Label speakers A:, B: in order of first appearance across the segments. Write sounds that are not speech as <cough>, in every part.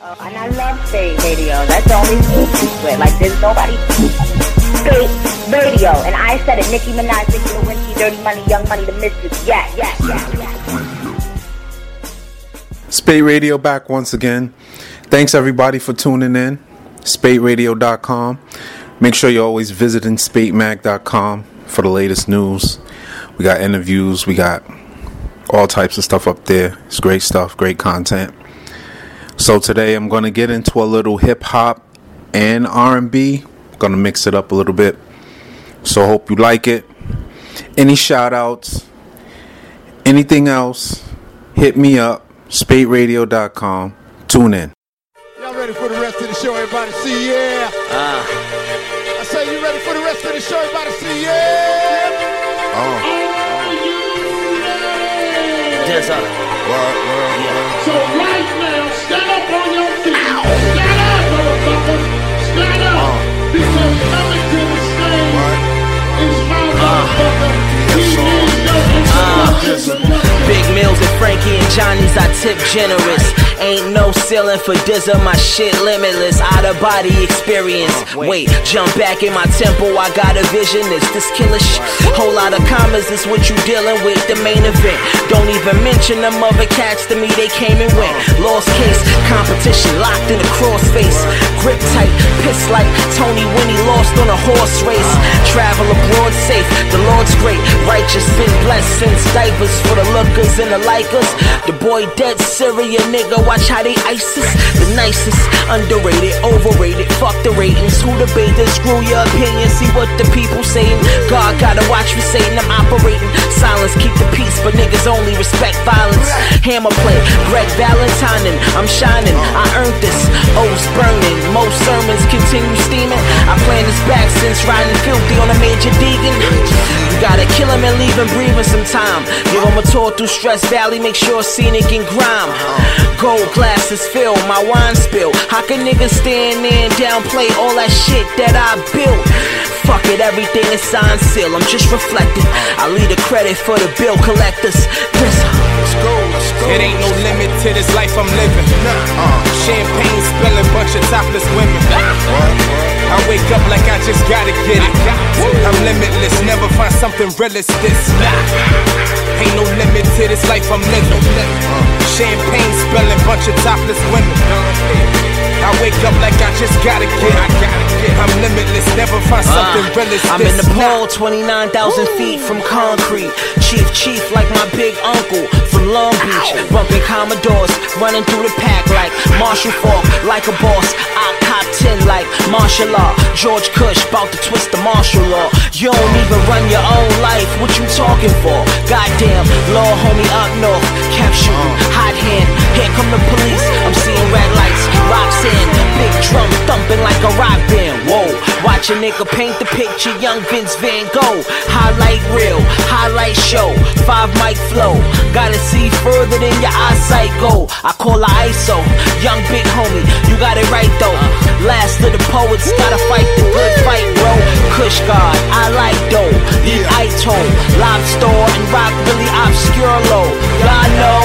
A: Uh, and I love Spate Radio. That's the only secret. Like, there's nobody. Spate Radio. And I said it. Nicki Minaj, Nicki Lewinsky, Dirty Money, Young Money, the Mistress. Yeah, yeah, yeah, yeah.
B: Spate Radio back once again. Thanks everybody for tuning in. SpateRadio.com. Make sure you're always visiting SpateMag.com for the latest news. We got interviews. We got all types of stuff up there. It's great stuff, great content. So today I'm going to get into a little hip hop and R&B. Going to mix it up a little bit. So hope you like it. Any shout outs, anything else, hit me up spateradio.com. Tune in.
C: Y'all ready for the rest of the show? Everybody see yeah.
D: Uh,
C: I say you ready for the rest of the show? Everybody see yeah.
B: Oh,
D: Dizza.
B: word, word,
D: Yeah.
E: So needs your introduction.
D: Big meals at Frankie and Johnny's, I tip generous. Ain't no ceiling for Dizza, my shit limitless. Out of body experience. Oh, wait, jump back in my temple, I got a vision. It's this killish. Whole lot of commas is what you dealing with. The main event. Don't even mention them other cats to me, they came and went. Lost case, competition locked in a crossface. Grip tight, piss like Tony when he lost on a horse race. Travel abroad safe, the Lord's great. Righteous, been blessed since diapers for the lookers and the likers. The boy dead Syria nigga, watch how they ISIS. The nicest, underrated, overrated. Fuck the ratings. Who debate this? Screw your opinion. See what the people saying. God gotta watch me saying I'm operating. Silence, keep the peace, but niggas only respect violence. Hammer play, Greg Valentine, and I'm shining. I earned this. O's burning. Most sermons continue steaming. I plan this back since riding filthy on a major Deegan. You gotta kill him and leave him breathing some time. Give him a tour through Stress Valley, make sure scenic and grime. Gold glasses fill, my wine spill. How can niggas stand there and downplay all that shit that I built? Fuck it, everything is signed seal. I'm just reflecting. I leave the credit for the bill collectors. Listen.
F: It ain't no limit to this life I'm living. Champagne spilling, bunch of topless women. I wake up like I just gotta get it. I'm limitless, never find something real as this. Ain't no limit to this life I'm living. Champagne spilling, bunch of topless women. I wake up like I just gotta get it. I'm limitless, never find something
D: Uh,
F: real as
D: I'm
F: this.
D: in the pole, 29,000 feet from concrete. Chief, chief, like my big uncle from Long Beach. Bumping Commodores, running through the pack like Marshall Faulk, like a boss. I cop 10 like martial law. George Cush, bout to twist the martial law. You don't even run your own life, what you talking for? Goddamn, law homie up north, kept shooting, hot hand. Here come the a nigga paint the picture, young Vince Van Gogh. Highlight reel, highlight show, five mic flow. Gotta see further than your eyesight go. I call her ISO, young big homie, you got it right though. Last of the poets, gotta fight the good fight, bro. Kush God, I like dough, the Ito, store and rock really obscure low. Y'all know,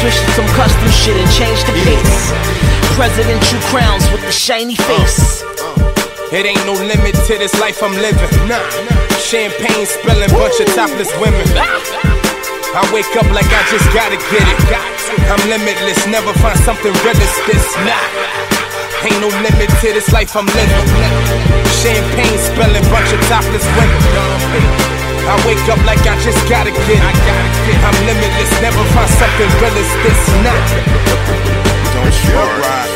D: switch to some custom shit and change the pace. Presidential crowns with the shiny face.
F: It ain't no limit to this life I'm living. Nah. Champagne spilling, bunch of topless women. I wake up like I just gotta get it. I'm limitless, never find something real as this. Nah. Ain't no limit to this life I'm living. Champagne spilling, bunch of topless women. I wake up like I just gotta get it. I'm limitless, never find something real as this. Nah.
B: Don't shrug rock.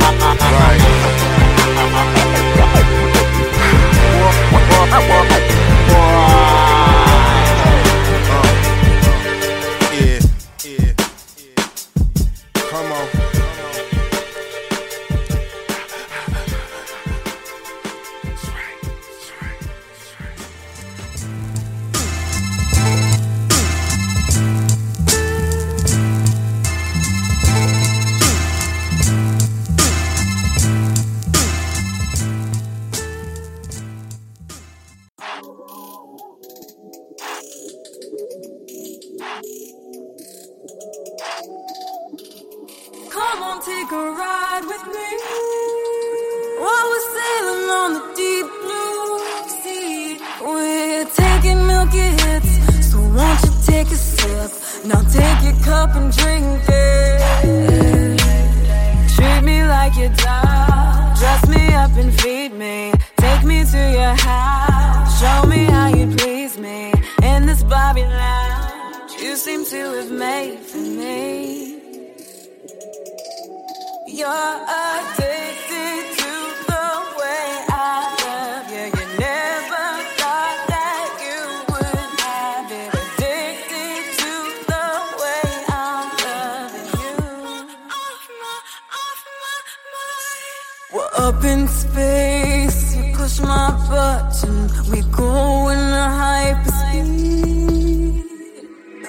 G: Now take your cup and drink it. Treat me like your dog. Dress me up and feed me. Take me to your house. Show me how you please me. In this Bobby lounge, you seem to have made for me. Up in space. You push my button. We go in a hyperspeed.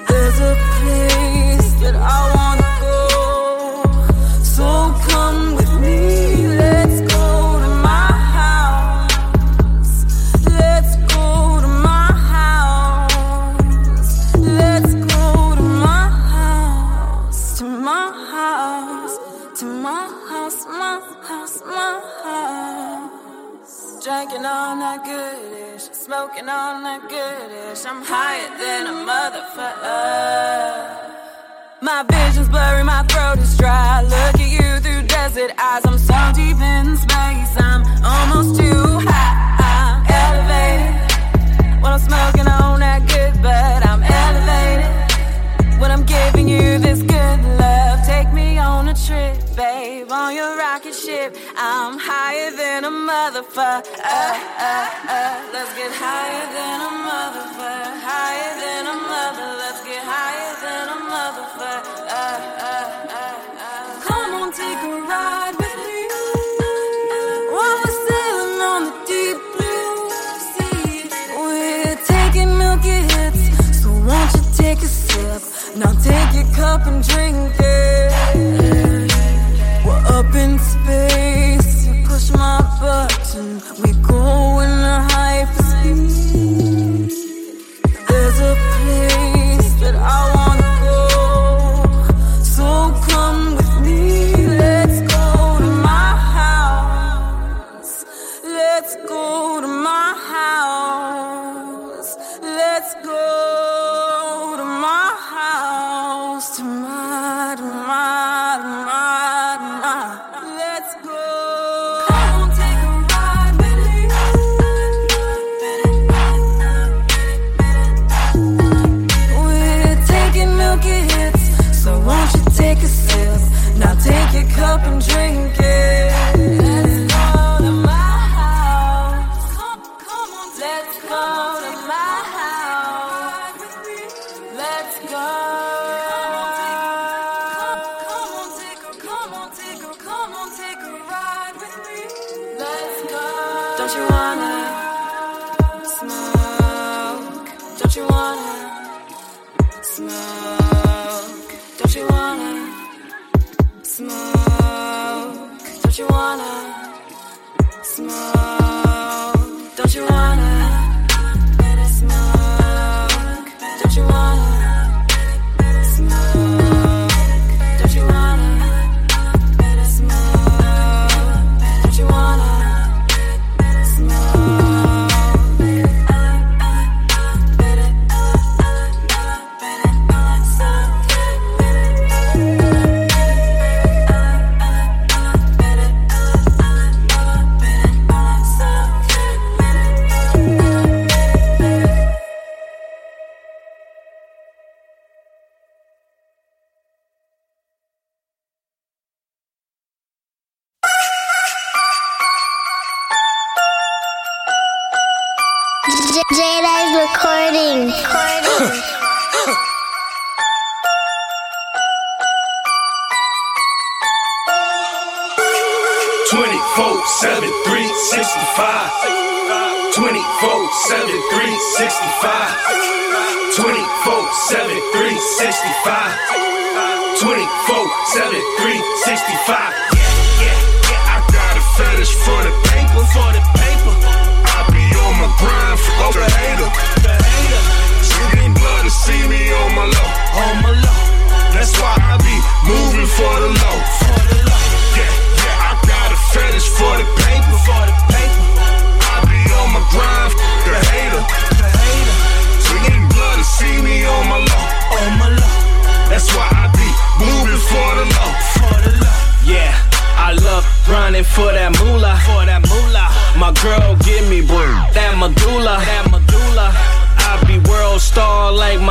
G: There's a place that I higher than a motherfucker. My vision's blurry, my throat is dry. Look at you through desert eyes. I'm so deep in space, I'm almost too high. I'm elevated. When I'm smoking on that good bud, I'm elevated. When I'm giving you this good love, take me on a trip, babe. On your rocket ship, I'm higher than a motherfucker. Uh, uh, uh. Let's get higher than a motherfucker. Higher than a mother. Let's get higher than a motherfucker. Uh, uh, uh, uh. Come on, take a ride with me. While we're sailing on the deep blue sea, we're taking milky hits. So won't you take a sip? Now take your cup and drink it. We're up in space. My button. We go in a hyperspeed. There's a place that I wanna smoke?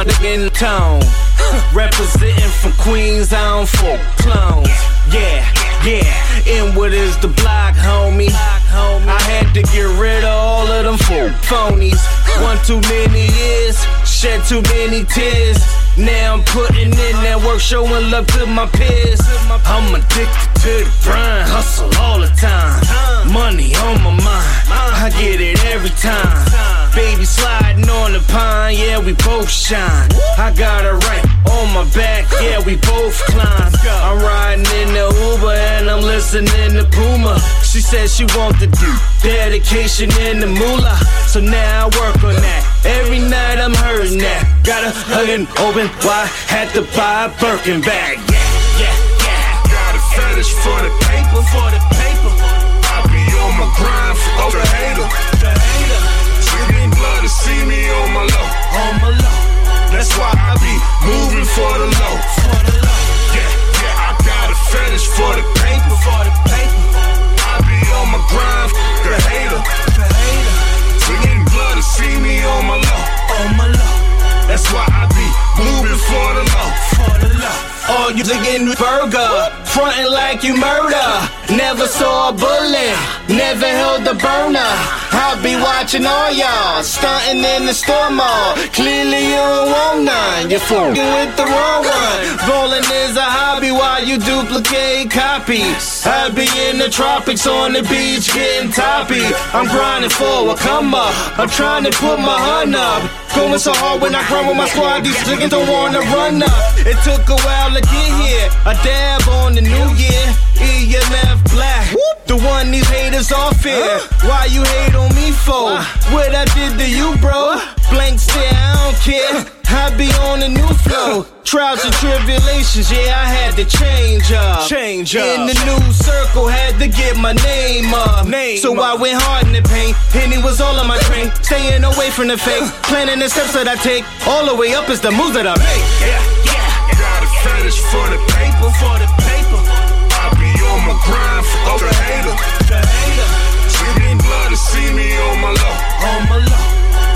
H: My
I: nigga in town. <laughs> Representing from Queens, I don't fuck clowns. Yeah, yeah. Inward is the block, homie. I had to get rid of all of them fuck phonies. One too many years, shed too many tears. Now I'm putting in that work, showing love to my peers. I'm addicted to the grind, hustle all the time. Money on my mind, I get it every time. Baby sliding on the pine, yeah, we both shine. I got a right on my back, yeah, we both climb. I'm riding in the Uber and I'm listening to Puma. She said she want the do dedication in the moolah, so now I work on that. Every night I'm hurting that. Got a hugging open wide, had to buy a Birkin bag. Yeah, yeah, yeah.
H: Got a fetish for the paper,
I: For the paper,
H: I be on my grind for the hater. See me on my low.
I: on my low,
H: That's why I be moving for the low.
I: for the low,
H: Yeah, yeah, I got a fetish for the paper.
I: for the paper,
H: I be on my grind, the hater.
I: the hater,
H: Drinking blood to see me on my low.
I: on my low,
H: That's why I be moving for the low.
I: for the low. Oh, you digging burger, frontin' like you murder. Never saw a bullet, never held a burner. I'll be watching all y'all, stunting in the store mall. Clearly you don't want none, you're fucking with the wrong one. Rolling is a hobby while you duplicate copies. I'll be in the tropics on the beach getting toppy. I'm grinding for a come up, I'm trying to put my hun up. Going so hard when I grind with my squad, these niggas don't wanna run up. It took a while to get here. A dab on the new year. EMF black. The one these haters all here. Why you hate for? What I did to you, bro? Blank stare, I don't care. I be on a new flow. Trials and tribulations, yeah, I had to change up. Change up. In the new circle, had to get my name up. Name so I went hard in the paint. Henny was all on my train. Staying away from the fake. <laughs> Planning the steps that I take. All the way up is the moves that I make. Yeah, yeah.
H: Got a fetish for the paper.
I: For the paper,
H: I be on my grind for the hater.
I: the hater,
H: Drinking blood to see me on my low.
I: on my low,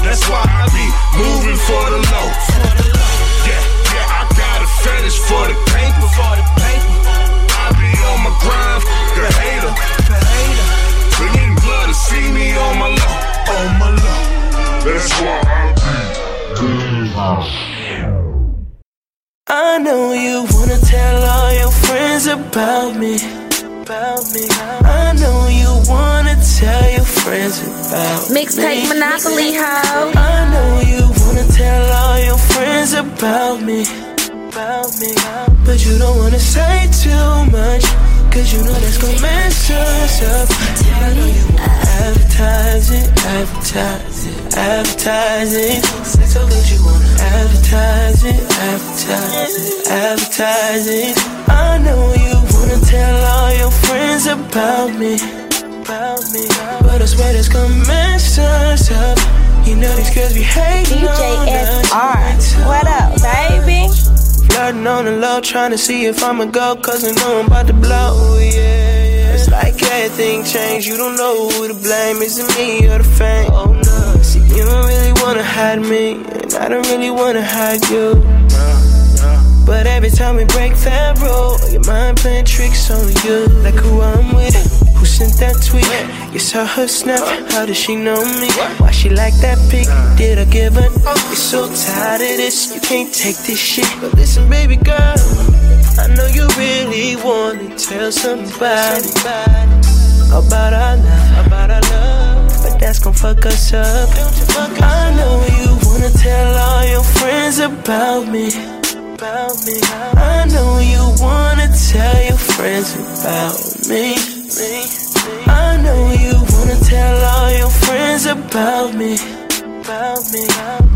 H: That's why I be moving for the low.
I: for the low,
H: Yeah, yeah, I got a fetish for the paper.
I: for the paper,
H: I be on my grind, the hater.
I: the hater,
H: Drinking blood to see me on my low. On my low. That's why I be.
I: I know you wanna tell all your friends about me. About me. I know you wanna tell your friends about
J: Mixtape. Monopoly hoe.
I: I know you wanna tell all your friends about me. About me. But you don't wanna say too much. Cause you know that's gonna mess us up. I know you wanna advertise it, advertise it. So good you wanna advertise it, advertise it, advertise it. I know you wanna tell all your friends about me. About me. But I swear mess us up. You know these girls be hating.
K: DJSR. What up, baby?
I: Flirting on the low, trying to see if I'ma go, cause I know I'm about to blow, yeah, yeah. It's like everything changed, you don't know who to blame, is it me or the fame? Oh no, see, you don't really wanna hide me, and I don't really wanna hide you. But every time we break that rule, your mind playing tricks on you. Like who I'm with, who sent that tweet? You saw her snap, how does she know me? Why she like that pic? Did I give her? You're so tired of this, you can't take this shit. But listen, baby girl, I know you really wanna tell somebody about our love, about our love. But that's gon' fuck us up. I know you wanna tell all your friends about me about me. I know you wanna tell your friends about me. I know you wanna tell all your friends about me. Me.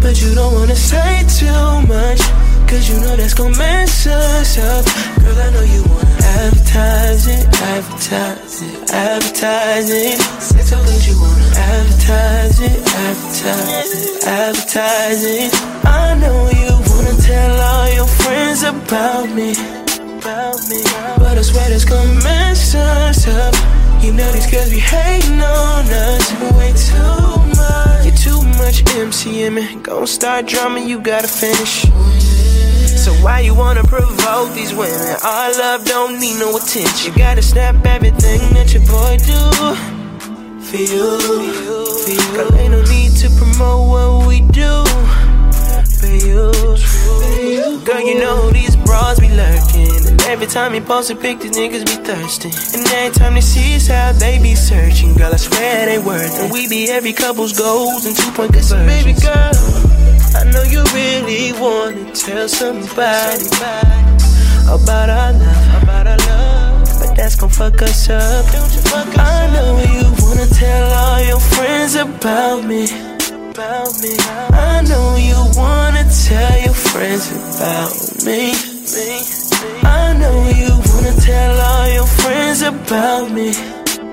I: But you don't wanna say too much. Cause you know that's gonna mess us up. Girl, I know you wanna advertise it, advertise it, advertise it. So good you wanna advertise it, advertise it, advertise it. I know you wanna tell all your friends about me, about me. But I swear that's gonna mess us up. You know these girls be hating on us way too much. You're too much MCM. Gon' start drumming, you gotta finish. So why you wanna provoke these women? Our love don't need no attention. You gotta snap everything that your boy do for you. For you. Girl, ain't no need to promote what we do you. Girl, you know these bras be lurking. And every time you post a pic, these niggas be thirsty. And every time they see us how they be searching. Girl, I swear they worth it. And we be every couple's goals and two point conversions. Baby girl, I know you really wanna tell somebody about our love, about our love. But that's gon' fuck us up. Don't you fuck us I know you wanna tell all your friends about me. About me. I know you wanna tell your friends about me. I know you wanna tell all your friends about me.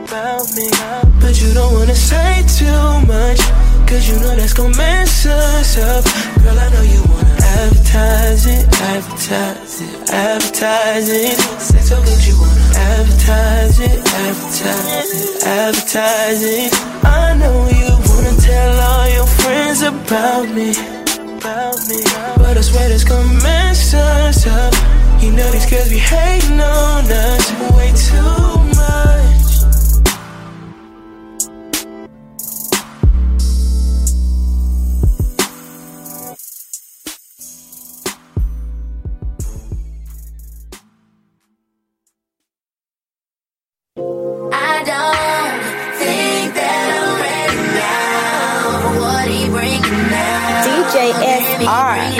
I: About me. But you don't wanna say too much. Cause you know that's gon' mess us up. Girl, I know you wanna advertise it, advertise it, advertise it. Say so good you wanna advertise it, advertise it, advertise it. I know you tell all your friends about me. But I swear this gon' mess us up. You know these girls be hating on us way too much.
A: DJ SR,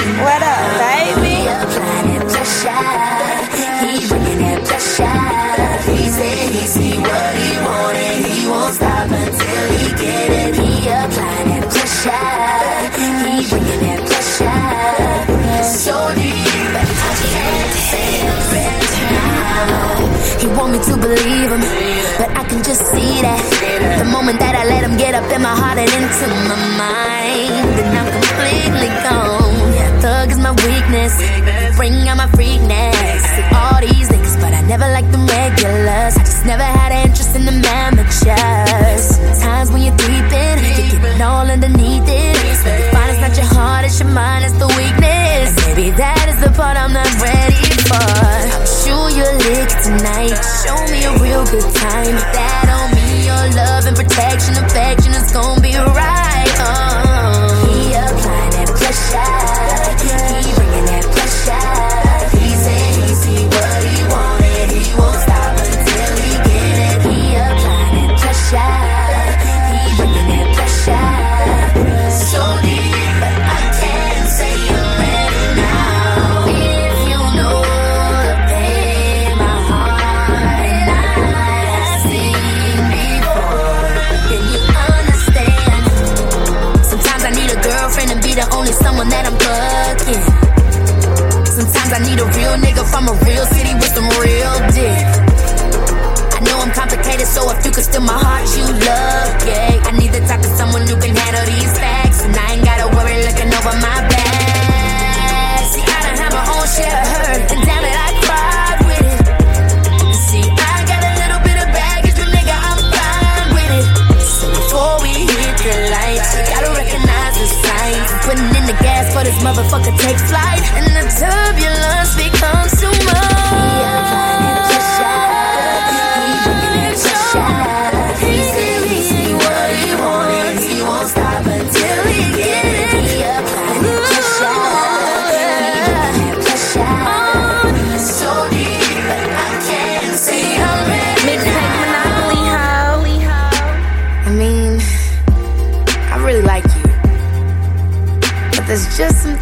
L: believe him, but I can just see that. The moment that I let him get up in my heart and into my mind, then I'm completely gone. Thug is my weakness, bring out my freakness. See all these niggas, but I never liked them regulars. I just never had an interest in the amateurs. Times when you're deep in, you're getting all underneath from a real city with some real dick. I know I'm complicated, so if you could steal my heart, you love, yeah. I need the type of someone who can handle these facts, and I ain't gotta worry looking over my back. See, I done had my own share of hurt, and damn it, I cried with it. See, I got a little bit of baggage, but nigga, I'm fine with it. So before we hit the lights, you gotta recognize the signs. I'm putting in the gas for this motherfucker take flight,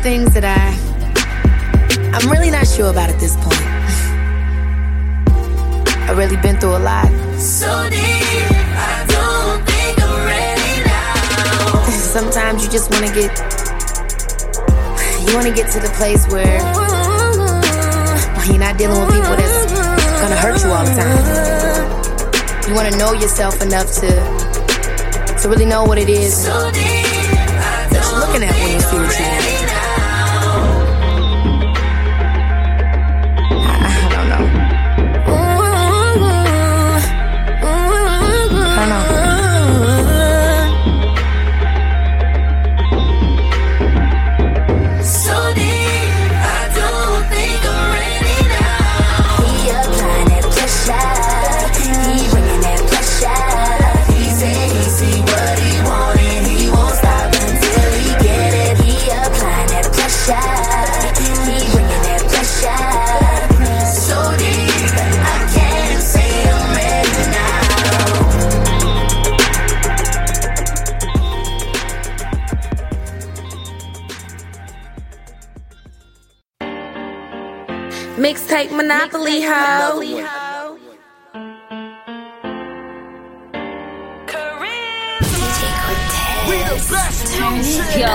L: things that I, I'm really not sure about at this point. <laughs> I've really been through a lot. So deep, I don't think I'm ready now. <laughs> Sometimes you just wanna get, you wanna get to the place where, where you're not dealing with people that's gonna hurt you all the time. You wanna know yourself enough to, to really know what it is that you're looking at when you see what you want.
G: Monopoly Ho.
L: Yo,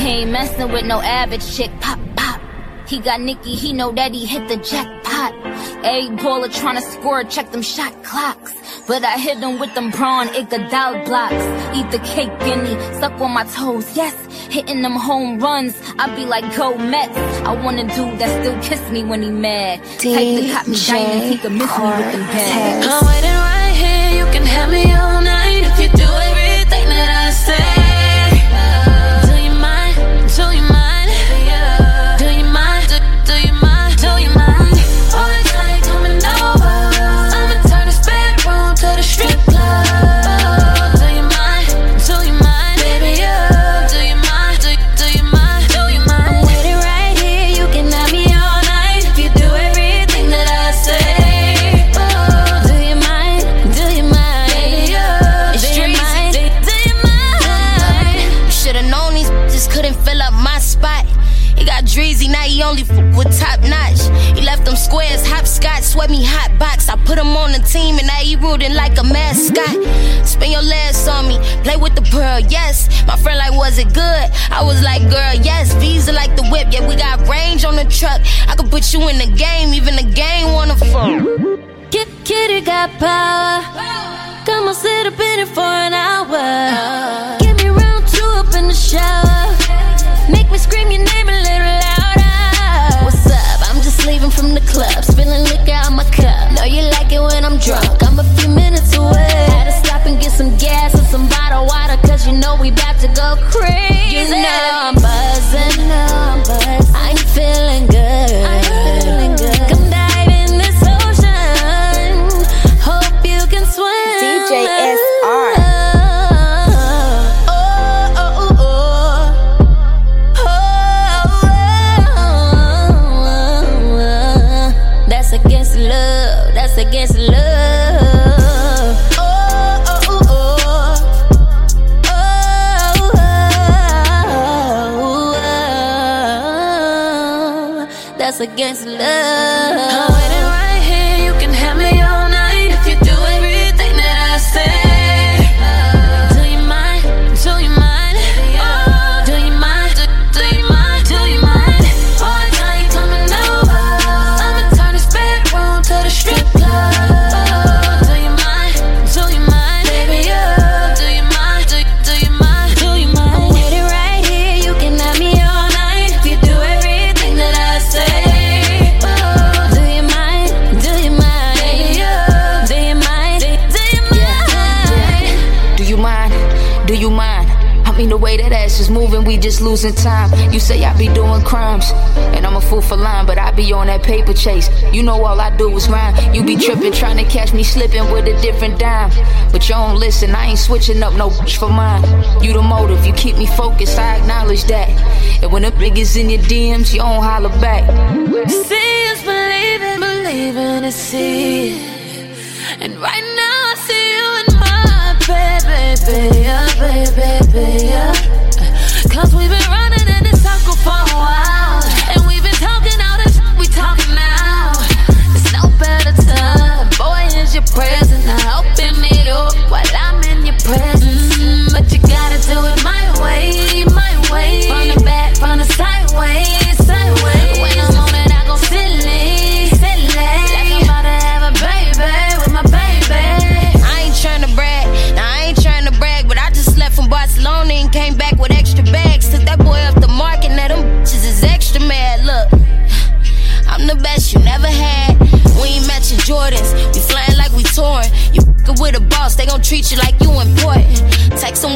L: he ain't messing with no average chick. Pop, pop. He got Nicky, he know that he hit the jackpot. A baller trying to score, check them shot clocks. But I hit them with them brawn, Iguodala blocks. Eat the cake, guinea, suck on my toes, yes. Hitting them home runs, I be like, go Mets. I want a dude that still kiss me when he mad. DJ Type the cop me diamonds, he can miss me with them bags.
G: I'm waiting right here, you can have me
L: on.
G: power. against love.
M: just losing time. You say I be doing crimes, and I'm a fool for lying, but I be on that paper chase. You know all I do is rhyme. You be tripping, trying to catch me slipping with a different dime. But you don't listen, I ain't switching up no bitch for mine. You the motive, you keep me focused, I acknowledge that. And when the biggest in your DMs, you don't holler back.
G: See us believing, believing to see. And right now I see you in my bed, baby, yeah, baby, baby, yeah.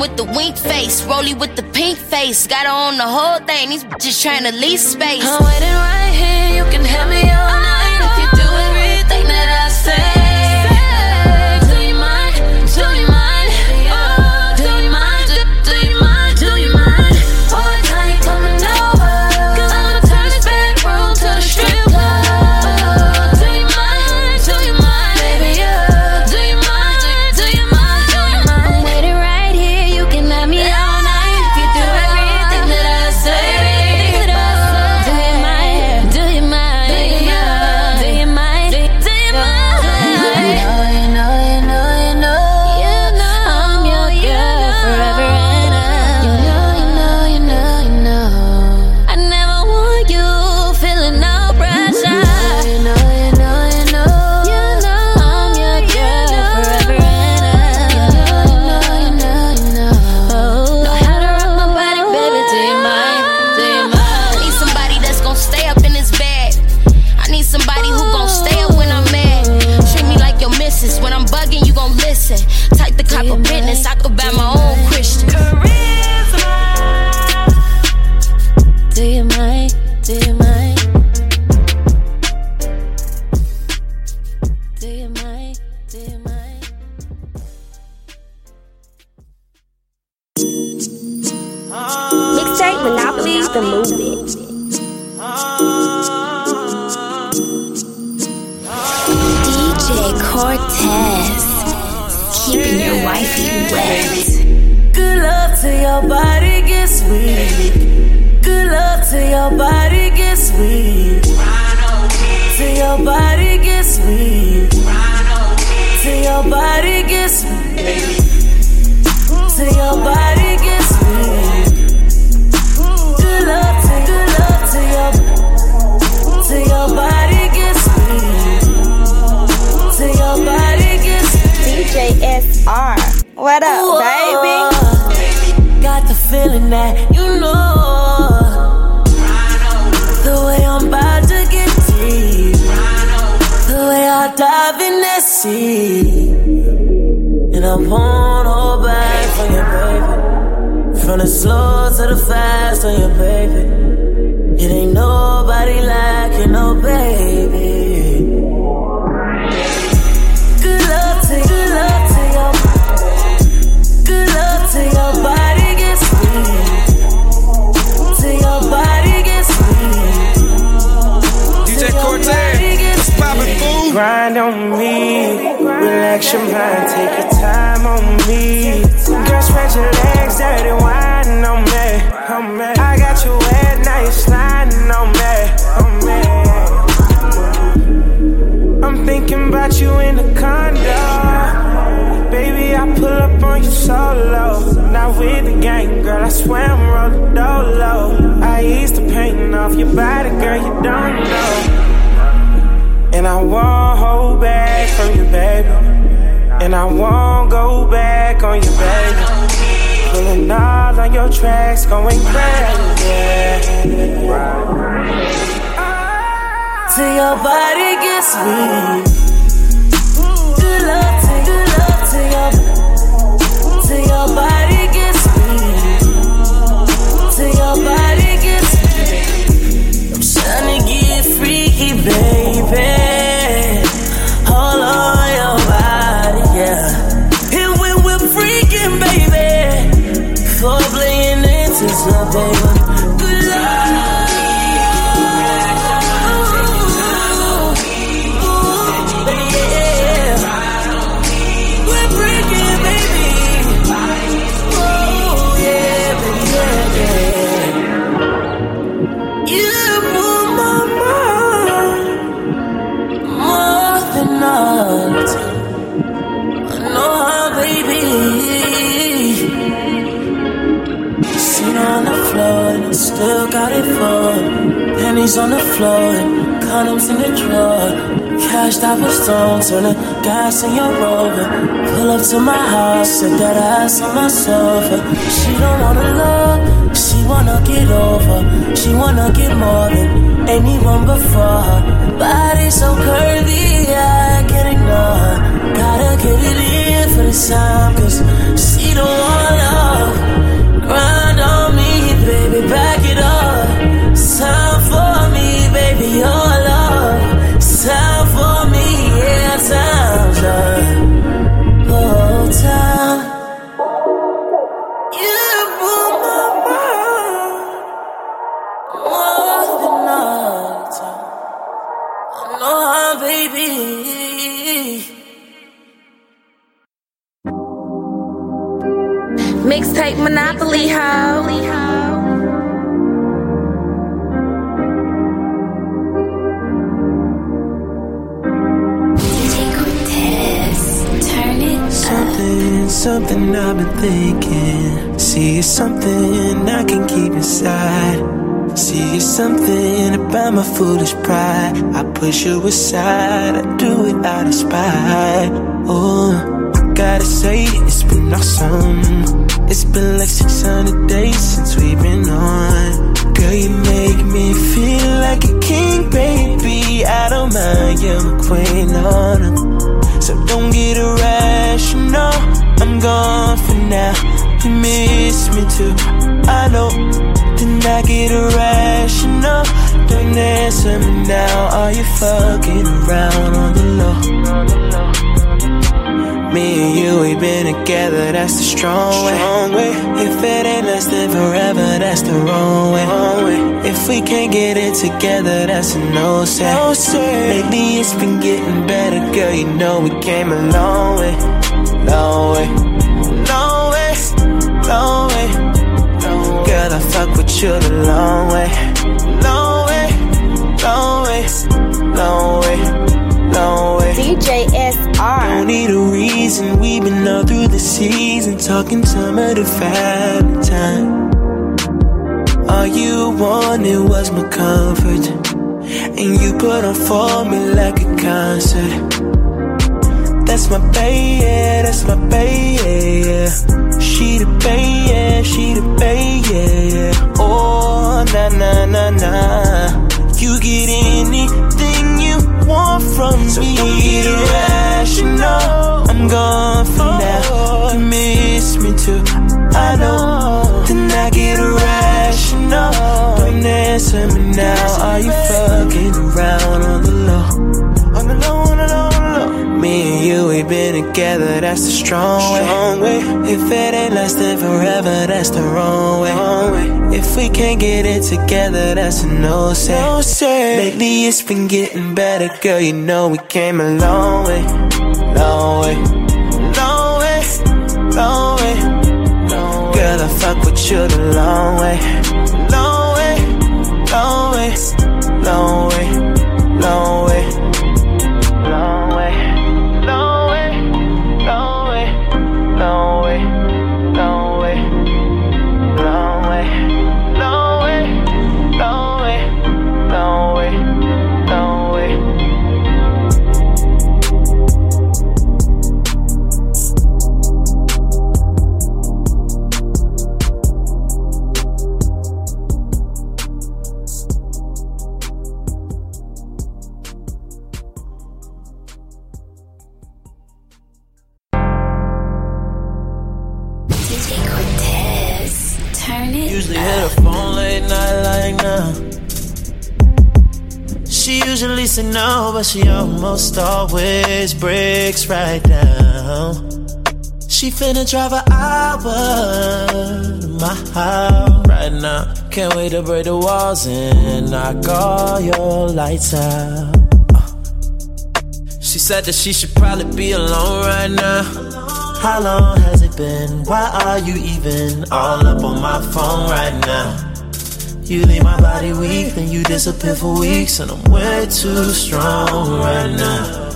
G: With
L: the wink face, Rolly with the pink face. Got her on the whole thing, these bitches trying to lease space.
G: I'm waiting right here, you can have me oh, all night if you do everything that I say. dirty wine on me. I got you wet, now you're sliding on me. I'm thinking about you in the condo. Baby, I pull up on you solo. Not with the gang, girl, I swear I'm rolling dolo. I ease the pain off your body, girl, you don't know. And I won't hold back from you, baby. And I won't go back on you, baby. Seeing all on your tracks going crazy. Till your body gets weak. something I've been thinking. See, it's something I can keep inside. See, it's something about my foolish pride. I push you aside, I do it out of spite. Oh, I gotta say, it's been awesome. It's been like 600 days since we've been on. Girl, you make me feel like a king, baby. I don't mind, you're my queen, on. So don't get irrational
I: now. You miss me too. I know. Then I get irrational. Don't answer me now. Are you fucking around on the low? Me and you, we've been together, that's the strong way. Way. If it ain't lasting forever, that's the wrong way. Wrong way. If we can't get it together, that's a no say. No say. Lately it's been getting better, girl. You know we came a long way, long way, With you the long way, long way, long way, long way, long way.
A: DJ SR.
I: Don't need a reason. We've been all through the season, talking summer to family time. All you wanted was my comfort, and you put on for me like a concert. That's my baby, yeah, that's my baby, yeah. She the baby, yeah, she the baby, yeah. Oh, na na na na. You get anything you want from me. So don't get irrational. I'm gone together, that's the strong way. Strong way. If it ain't lasting forever, that's the wrong way. Wrong way. If we can't get it together, that's a no say. No say. Lately it's been getting better, girl. You know we came a long way, long way, long way, long way. Girl, I fuck with you the long way, long way, long way, long way, long way, long Say no, but she almost always breaks right down. She finna drive an hour to my house right now. Can't wait to break the walls and knock all your lights out. She said that she should probably be alone right now. How long has it been? Why are you even all up on my phone right now? You leave my body weak, then you disappear for weeks, and I'm way too strong right now.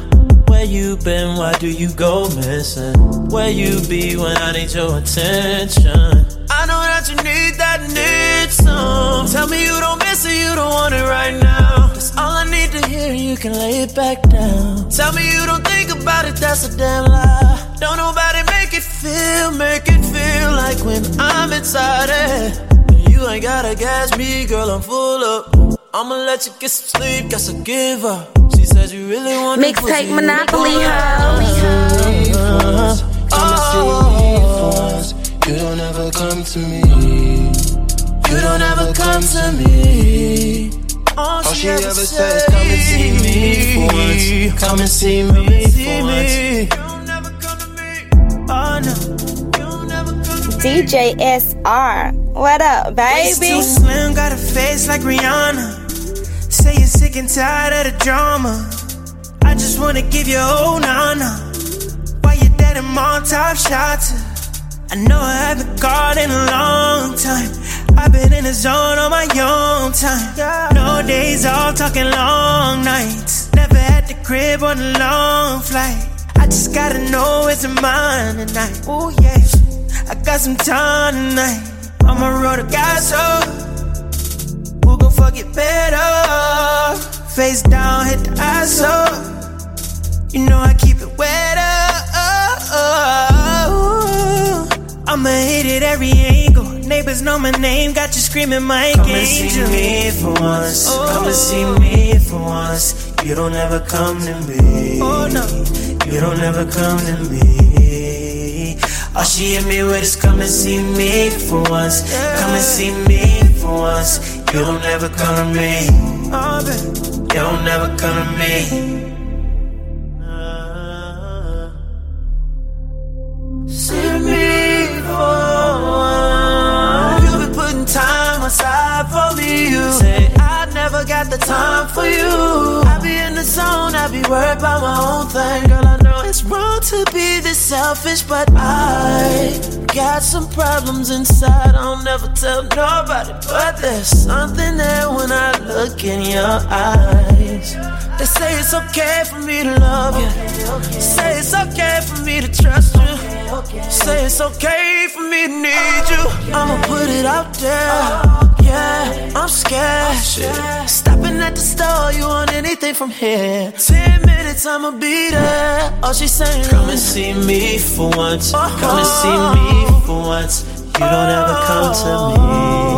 I: Where you been? Why do you go missing? Where you be when I need your attention? I know that you need that, need some. Tell me you don't miss it, you don't want it right now. That's all I need to hear, you can lay it back down. Tell me you don't think about it, that's a damn lie. Don't nobody make it feel, make it feel like when I'm inside it. You ain't gotta gas me, girl, I'm full up. I'ma let you get some sleep, guess I give up. She says you really want
A: Mixtape Monopoly, ho.
I: Come and see me for once. You don't ever come to me. You don't ever come to me. All she, ever says, come and see me for once. Come and see me for once. Oh no.
A: DJ SR. What up, baby?
I: Waist too slim, got a face like Rihanna. Say you're sick and tired of the drama. I just wanna give you whole nana. Why you dead in my top shots? I know I haven't called in a long time. I've been in the zone on my own time. No days off, talking long nights. Never had the crib on a long flight. I just gotta know it's mine tonight. Oh yeah, I got some time tonight. I'ma roll the gas up. Who gon' fuck it better? Face down, hit the up. You know I keep it wet up. I'ma hit it every angle. Neighbors know my name, got you screaming my
N: Come and
I: angel.
N: see me for once.
I: Oh.
N: Come and see me for once. You don't ever come to me.
I: Oh no.
N: You don't ever come to me. All she hit me with is come and see me for once. Come and see me for once. You don't ever come to me. You don't ever come to me. See me for once. You been putting time aside for me. You say I never got the time for you. I be in the zone, I be worried about my own thing. Girl, to be this selfish, but I got some problems inside. I don't never tell nobody, but there's something there when I look in your eyes. They say it's okay for me to love you. Say it's okay for me to trust you. Say it's okay for me to need you. I'ma put it out there. Yeah, I'm scared. Stopping at the store, you want anything from here? Ten minutes, I'ma be there. All she's saying, Come and see me for once. Oh, come and see oh. me for once. You don't ever come to me.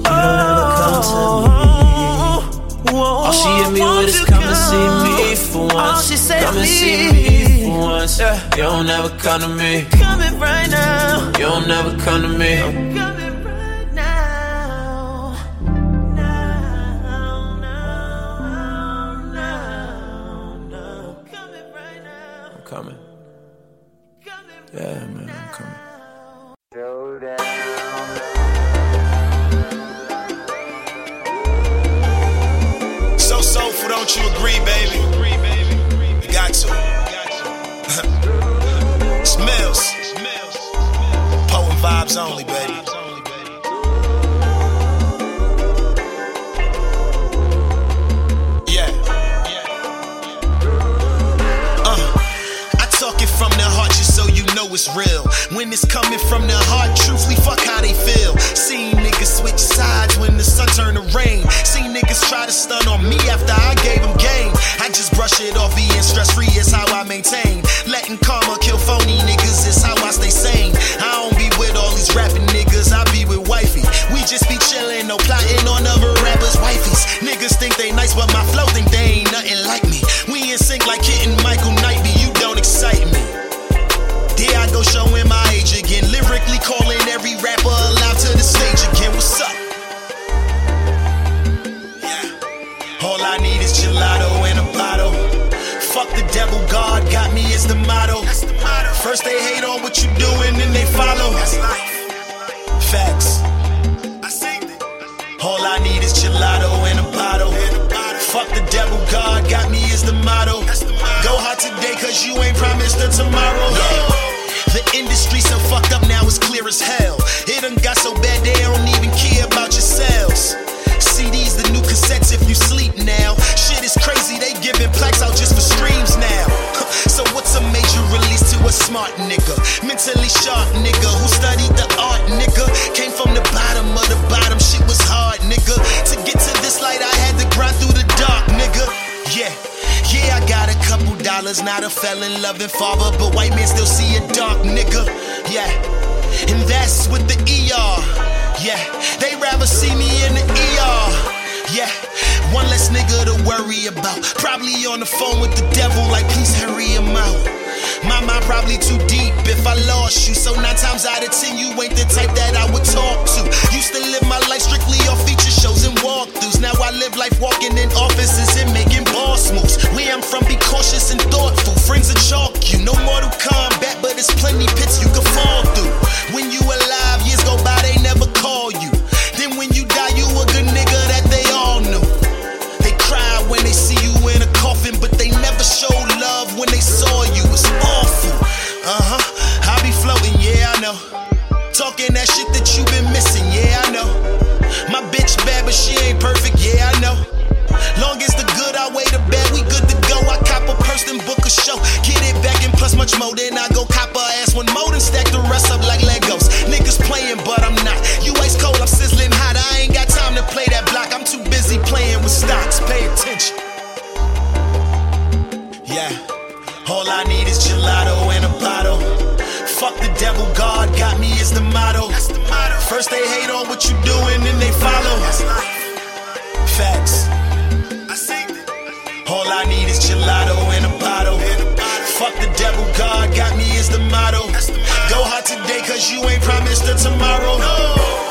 N: You don't ever come to me. Oh, All she hit me with is come and see me for once. Come and see me for once. You don't ever come to me. Coming right now. You don't ever come to me. Yeah, man, I'm coming.
O: So soulful, don't you agree, baby? You got to. <laughs> Smells. Poem vibes only, baby. Real. When it's coming from the heart, truthfully, fuck how they feel. Seen niggas switch sides when the sun turned to rain. Seen niggas try to stun on me after I gave them game. I just brush it off, being stress free is how I maintain. Letting karma kill phony niggas is how I stay sane. I don't be with all these rapping niggas, I be with wifey. We just be chillin', no plotting on other rappers' wifeys. Niggas think they nice, but my flow think they ain't nothing like me. We in sync like hitting Michael Knightley, devil, God got me is the motto. First they hate on what you doing, then they follow. Facts. All I need is gelato and a bottle. Fuck the devil, God got me is the motto. Go hard today, cause you ain't promised a tomorrow. Yeah. The industry so fucked up now, it's clear as hell. It done got so bad they don't even care about your sales. CDs, the new cassettes if you sleep now. Shit crazy, they giving plaques out just for streams now. <laughs> so what's a major release to a smart nigga? Mentally sharp nigga who studied the art nigga. Came from the bottom of the bottom, shit was hard nigga. To get to this light, I had to grind through the dark nigga. Yeah. Yeah, I got a couple dollars, not a felon loving father, but white men still see a dark nigga. Yeah, and that's with the ER. Yeah, they rather see me in the ER. Yeah, one less nigga to worry about. Probably on the phone with the devil, like please hurry him out. My mind probably too deep if I lost you. So nine times out of ten, you ain't the type that I would talk to. Used to live my life strictly off feature shows and walkthroughs. Now I live life walking in offices and making boss moves. Where I'm from, be cautious and thoughtful. Friends are chalk you. No Mortal Kombat, but it's plenty pits you can fall through. When you alive, years go by, more, then I go cop a ass one more, then stack the rest up like Legos. Niggas playing, but I'm not. You ice cold, I'm sizzling hot. I ain't got time to play that block. I'm too busy playing with stocks. Pay attention. Yeah. All I need is gelato and a bottle. Fuck the devil, God got me is the motto. First they hate on what you doing, then they follow. Facts. All I need is gelato and a bottle. Fuck the devil, God got me is the motto. Go hard today, cause you ain't promised a tomorrow. No.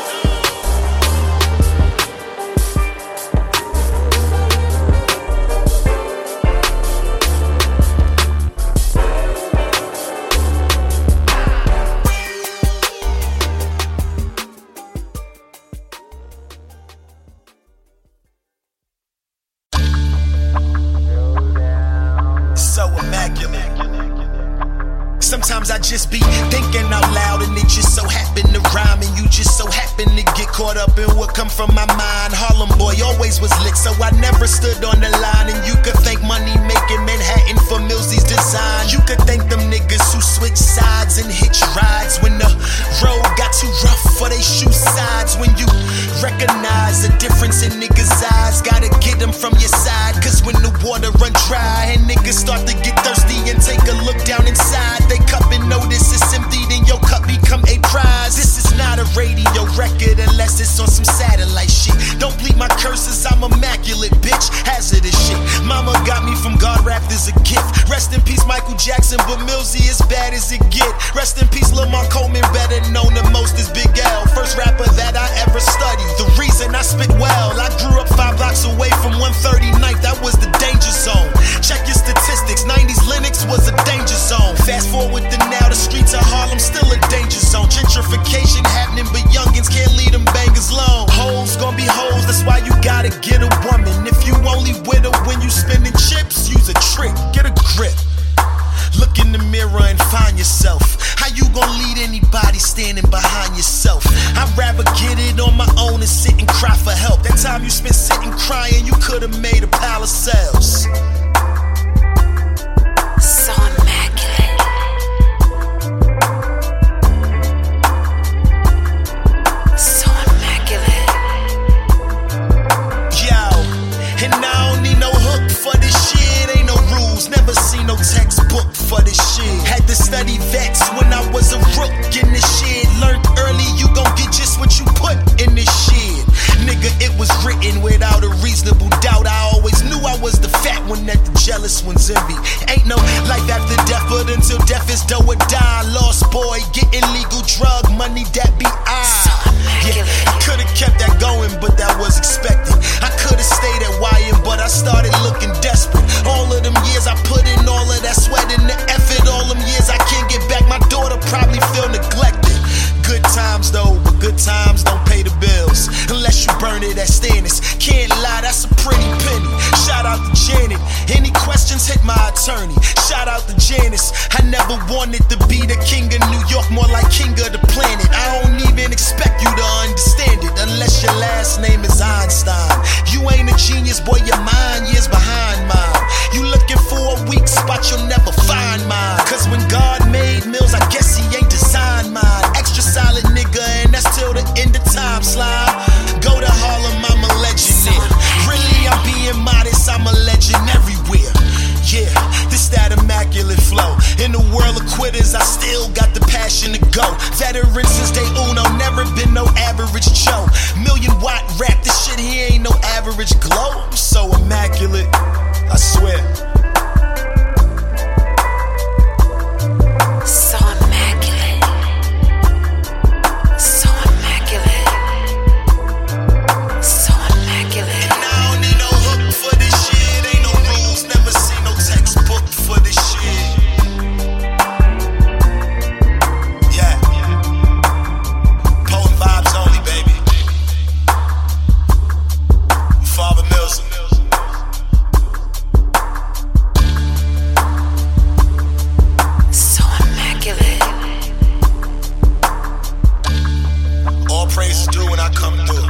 O: Come from my mind. Harlem boy always was lit, so I never stood on the line. And you could thank money making Manhattan for Millsy's design. You could thank them niggas who switch sides and hitch rides when the road got too rough for they shoe sides. When you recognize the difference in niggas' eyes, gotta get them from your side. Cause when the water run dry and niggas start to get jealous ones envy. Ain't no life after death, but until death is do or die. Lost boy, getting legal drug money, that be I. Yeah, I could've kept that going, but that was expected. I could've stayed at YM, but I started looking desperate. All of them years I put in all of that sweat and the effort. All them years I can't get back. My daughter probably feel neglected. Good times though, but good times don't pay the bills unless you burn it at Stannis. Can't lie, that's a pretty penny. Shout out to Janet. Any questions, hit my attorney. Shout out to Janice. I never wanted to be the king of New York, more like king of the planet. I don't even expect you to understand it unless your last name is Einstein. You ain't a genius, boy, your mind years behind mine. You looking for a weak spot, you'll never find mine. Cause when God made Mills, I guess he ain't designed mine. Solid nigga, and that's till the end of time slide. Go to Harlem, I'm a legend there. Really, I'm being modest, I'm a legend everywhere. Yeah, this that immaculate flow. In the world of quitters, I still got the passion to go. Veteran since day uno, never been no average Joe. Million watt rap, this shit here ain't no average glow. I'm so immaculate, I swear. All praise is due when I come through.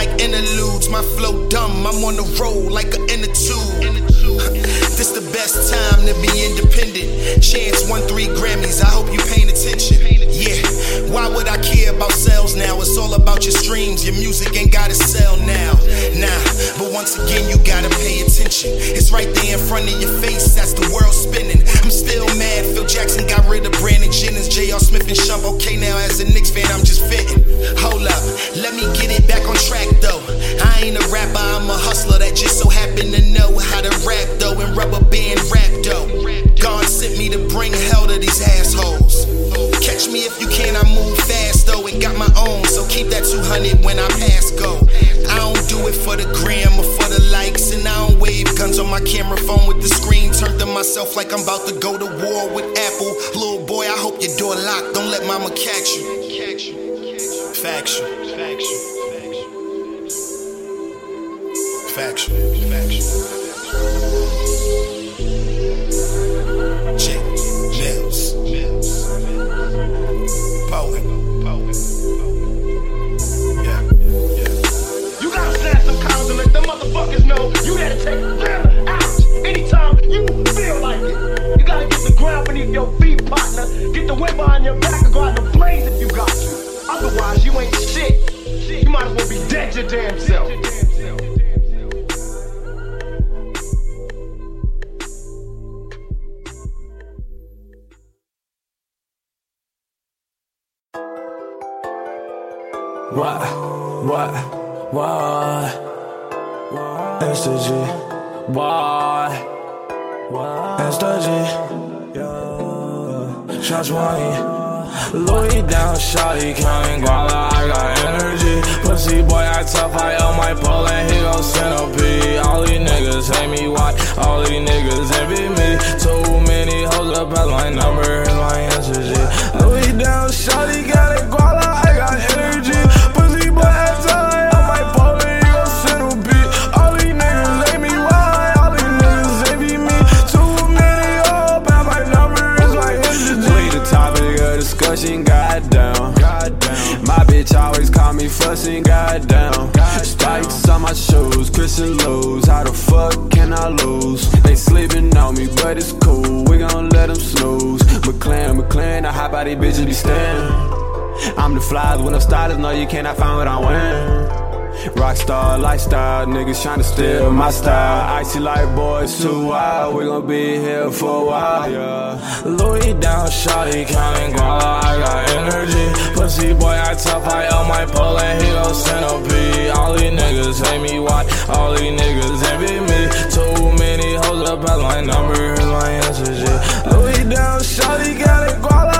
O: Like interludes. My flow dumb, I'm on the road like an inner tube. This the best time to be independent. Chance won three Grammys. I hope you paying attention. Yeah, why would I care about sales now? It's all about your streams. Your music ain't gotta sell now. Nah, but once again, you gotta pay attention. It's right there in front of your face. That's the world spinning. I'm still mad. Phil Jackson got rid of Brandon Jennings, J.R. Smith, and Shump. Okay, now as a Knicks fan, I'm just fitting. Hold up, let me get it back on track though. I ain't a rapper, I'm a hustler that just so happen to know how to rap though and rubber band rap though. God sent me to bring hell to these assholes. Catch me if you can, I move fast though and got my own. So keep that 200 when I pass go. I don't do it for the gram or for the likes, and I don't wave guns on my camera phone with the screen turned to myself like I'm about to go to war with Apple. Little boy, I hope your door locked. Don't let mama catch you. Faction. Faction. Faction. Check. Nails. Poet. Yeah. Yeah.
E: You gotta snap some cows and let them motherfuckers know you to take them out anytime you feel like it. You gotta get the ground beneath your feet, partner. Get the wind behind your back and go out the blaze if you got to. Otherwise, you ain't shit. You might as well be dead your damn self.
P: What? What? What? It's the G. What? It's the G. Shots money. Louis down, shawty counting guala, I got energy. Pussy boy, I tough, I on my pole and he gon' centipede. All these niggas hate me, why? All these niggas envy me. Too many hoes up at my number, and my answer G. Louis down, shawty counting guala, fussing, goddamn. Spikes on my shoes, Christian lows. How the fuck can I lose? They sleeping on me, but it's cool. We gon' let them snooze. McLaren, McLaren, hop out these bitches be staring. I'm the flies when I'm stylish, no, you cannot find what I'm wearing. Rockstar lifestyle, niggas tryna steal my style. Icy like boys too wild, we gon' be here for a while, yeah. Louis down, shawty counting guala, I got energy. Pussy boy, I tough, I on my pole and he gon' centipede. All these niggas hate me, why? All these niggas envy me. Too many hoes up at my number, is my answer, G. Louis down, shawty counting guala, I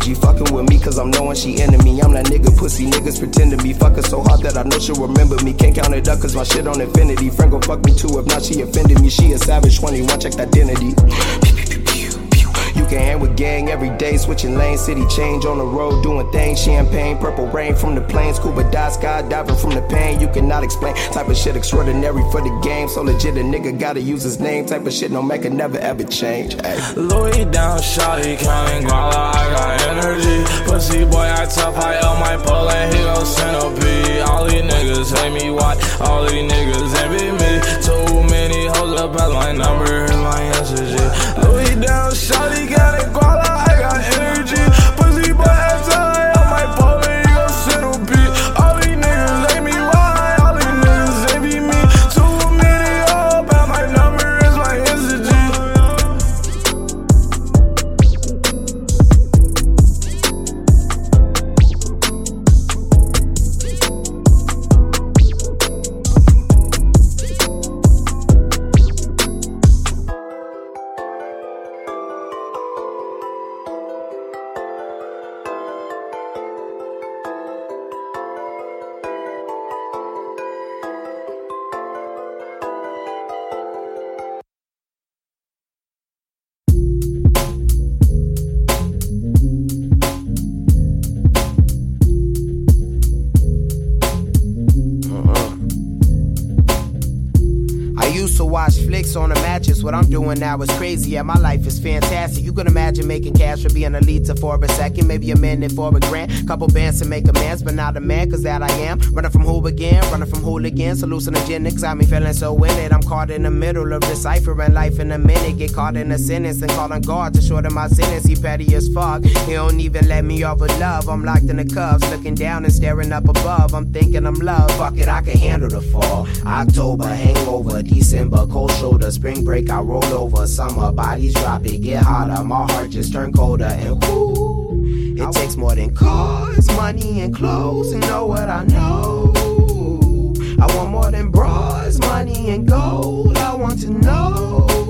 P: energy,
D: fucking with me cause I'm knowing she enemy. I'm that nigga pussy, niggas pretend to be fucking so hard that I know she'll remember me. Can't count it up cause my shit on infinity. Friend gon' fuck me too if not she offended me. She a savage 21, check the identity. Can hang with gang every day, switching lanes, city change on the road, doing things. Champagne, purple rain from the plains, scuba dive, skydiving from the pain. You cannot explain. Type of shit extraordinary for the game, so legit a nigga gotta use his name. Type of shit no make it never ever change. Ay.
P: Louis down, shawty counting guala, I got energy. Pussy boy, I tough, I on my pole and he gon' centipede. All these niggas hate me, why? All these niggas envy me. Too many hoes up at my number, is my answer, Louis down, shawty counting guala, I got energy.
I: Doing now is crazy. Yeah, my life is fantastic. You can imagine making cash for being a lead to for a second, maybe a minute for a grand. Couple bands to make amends, but not a man, cause that I am. Running from who again, running from hooligans, hallucinogenics. Got me feeling so in it. I'm caught in the middle of deciphering life in a minute. Get caught in a sentence and calling God to shorten my sentence. He petty as fuck. He don't even let me off with love. I'm locked in the cuffs, looking down and staring up above. I'm thinking I'm love. Fuck it, I can handle the fall. October, hangover, December, cold shoulder, spring break, I roll over. Summer, bodies drop it, get hotter. My heart just turned colder and whoo. It takes more than cars, money, and clothes. And know what I know? I want more than bras, money, and gold. I want to know.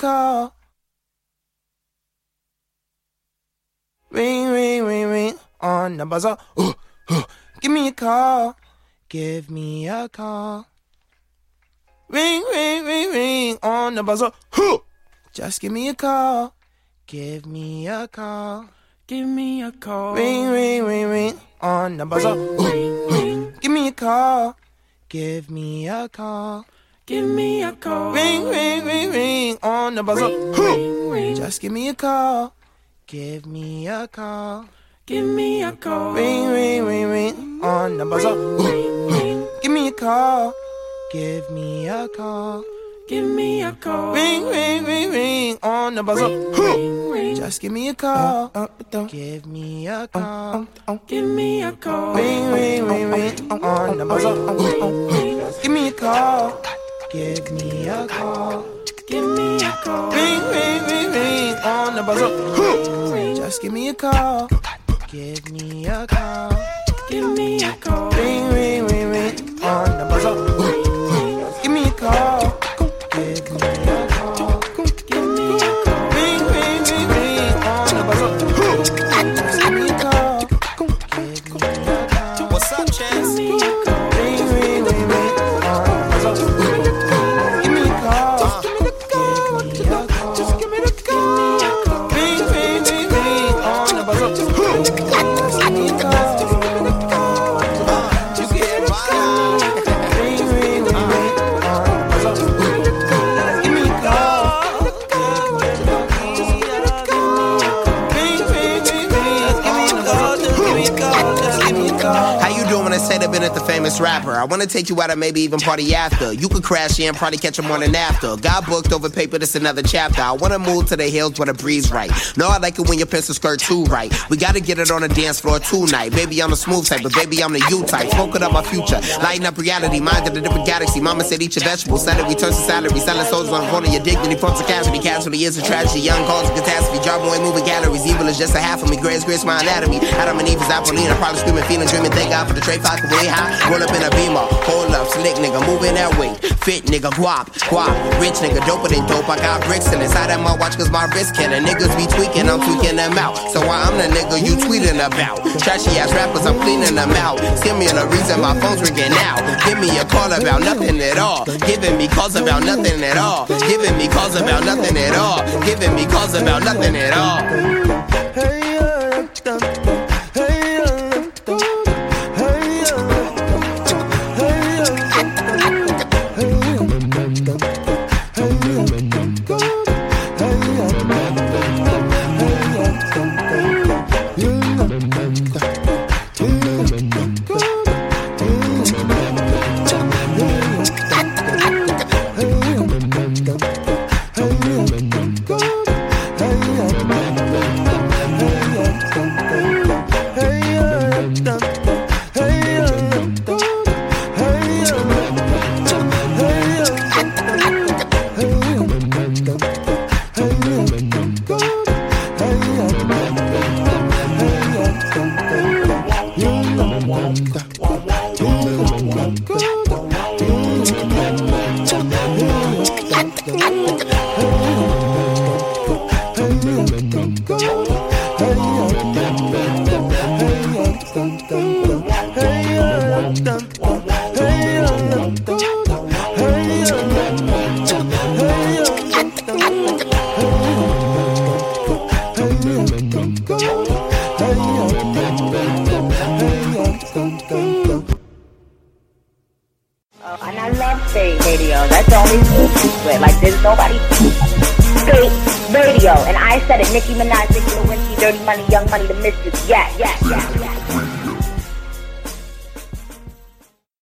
I: Call. Ring, ring, ring, ring on the buzzer. Uh, uh, give me a call. Give me a call. Ring, ring, ring, ring on the buzzer. Uh, just give me a call. Give me a call. Give me a call. Ring, ring, ring, ring on the buzzer. Uh, uh, give me a call. Give me a call. Give me a call. Ring, ring, ring, ring on the buzzer.
G: Ring, ring,
I: Just give me a call. Give me a call.
G: Give me a call.
I: Ring, ring, ring, ring on the buzzer. Ring, ring, Give me a call. Give me a call.
G: Give me a call.
I: Ring, ring, ring, ring on the buzzer. Ring, ring, Just give me a call. Give me a call.
G: Give me a call.
I: Ring, ring, ring, ring on the buzzer. Give me a call. Give me a call.
G: Give me a call.
I: Ring, ring, ring, ring on the buzzer. Just give me a call. Give me a call. Give me a call. Ring, ring, ring, ring on the buzzer.
Q: Famous rapper. I wanna take you out and maybe even party after. You could crash in, probably catch a morning after. Got booked over paper, this another chapter. I wanna move to the hills where the breeze right. No, I like it when your pencil skirt too right. We gotta get it on the dance floor tonight. Baby, I'm the smooth type, but baby, I'm the U type. Smoking up my future, lighting up reality, mind of a different galaxy. Mama said eat your vegetables, salary turns to salary. Selling souls on the of your dignity, from to casualty. Casualty is a tragedy, young cause a catastrophe. Job boy moving galleries, evil is just a half of me. Grace, grace, my anatomy. Adam and Eve is Apolline. I probably screaming, feeling, dreaming. Thank God for the trade fuck way high. Roll up in a beamer, hold up, slick nigga, moving that way. Fit nigga, guap, guap. Rich nigga, doper than dope. I got bricks inside of my watch cause my wrist killing. Niggas be tweaking, I'm tweaking them out. So why I'm the nigga you tweeting about? Trashy ass rappers, I'm cleaning them out. Give me the reason my phone's ringing now. Give me a call about nothing at all. Giving me calls about nothing at all. Giving me calls about nothing at all. Giving me calls about nothing at all.